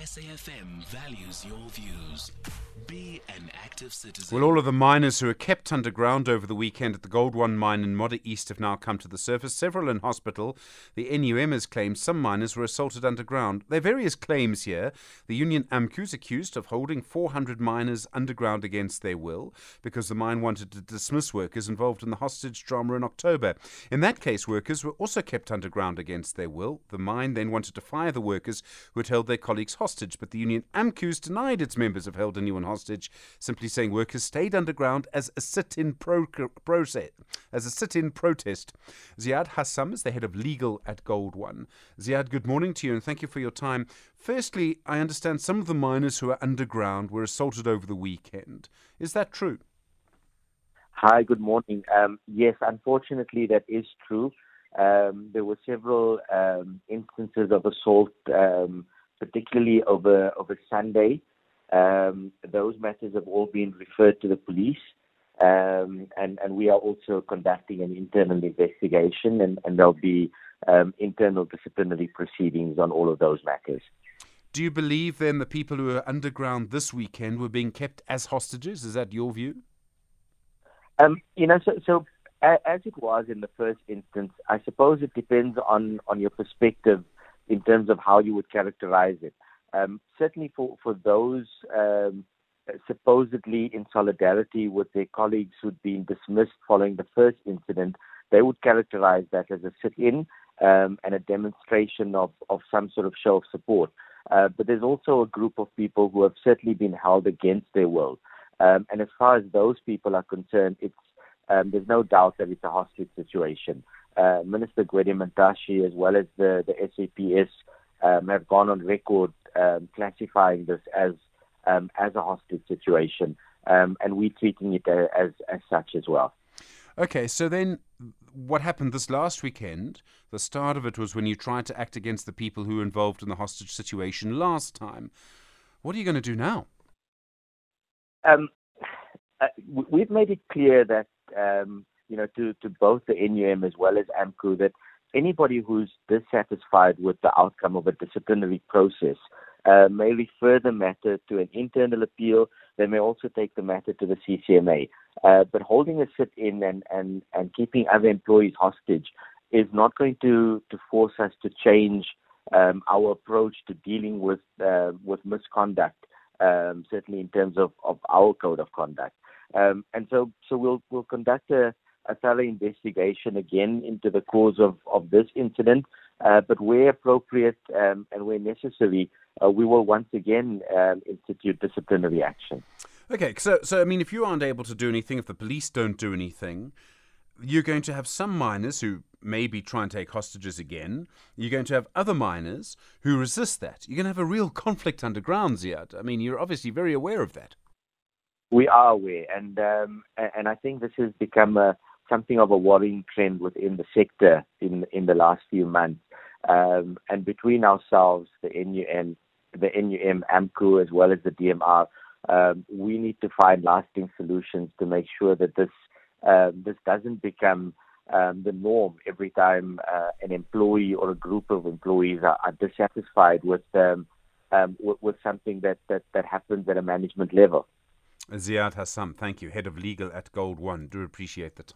SAFM values your views. Be an active citizen. Well, all of the miners who were kept underground over the weekend at the Gold One mine in Modder East have now come to the surface, several in hospital. The NUM has claimed some miners were assaulted underground. There are various claims here. The union AMCU is accused of holding 400 miners underground against their will because the mine wanted to dismiss workers involved in the hostage drama in October. In that case, workers were also kept underground against their will. The mine then wanted to fire the workers who had held their colleagues hostage, but the union AMCU's denied its members have held anyone hostage, simply saying workers stayed underground as a sit-in pro- process, as a sit-in protest. Ziyaad Hassam is the head of legal at Gold One. Ziyaad, good morning to you and thank you for your time. Firstly, I understand some of the miners who are underground were assaulted over the weekend. Is that true? Hi, good morning. Um, yes, unfortunately, that is true. Um, there were several um, instances of assault, um, particularly over over Sunday. Um, those matters have all been referred to the police, um, and and we are also conducting an internal investigation, and, and there'll be um, internal disciplinary proceedings on all of those matters. Do you believe then the people who were underground this weekend were being kept as hostages? Is that your view? Um, you know, so, so as it was in the first instance, I suppose it depends on, on your perspective in terms of how you would characterize it. Um, certainly for, for those um, supposedly in solidarity with their colleagues who'd been dismissed following the first incident, they would characterize that as a sit-in um, and a demonstration of, of some sort of show of support. Uh, but there's also a group of people who have certainly been held against their will. Um, and as far as those people are concerned, it's um, there's no doubt that it's a hostage situation. Uh, Minister Gwede Mantashe, as well as the, the SAPS, um, have gone on record um, classifying this as um, as a hostage situation, um, and we're treating it as as such as well. Okay, so then what happened this last weekend? The start of it was when you tried to act against the people who were involved in the hostage situation last time. What are you going to do now? Um, uh, we've made it clear that um, you know to, to both the NUM as well as AMCU that anybody who's dissatisfied with the outcome of a disciplinary process uh, may refer the matter to an internal appeal. They may also take the matter to the CCMA. Uh, but holding a sit-in and, and, and keeping other employees hostage is not going to, to force us to change um, our approach to dealing with uh, with misconduct. Um, certainly in terms of, of our code of conduct. Um, and so, so we'll we'll conduct a, a thorough investigation again into the cause of, of this incident. Uh, but where appropriate um, and where necessary, uh, we will once again um, institute disciplinary action. Okay, so so I mean, if you aren't able to do anything, if the police don't do anything, you're going to have some miners who maybe try and take hostages again. You're going to have other miners who resist that. You're going to have a real conflict underground, Ziyaad. I mean, you're obviously very aware of that. We are aware, and um, and I think this has become a, something of a worrying trend within the sector in in the last few months. Um, and between ourselves, the NUM, the NUM, AMCU, as well as the DMR, um, we need to find lasting solutions to make sure that this uh, this doesn't become um, the norm every time uh, an employee or a group of employees are, are dissatisfied with, um, um, with, with something that, that that happens at a management level. Ziyaad Hassam, thank you, head of legal at Gold One. Do appreciate the time.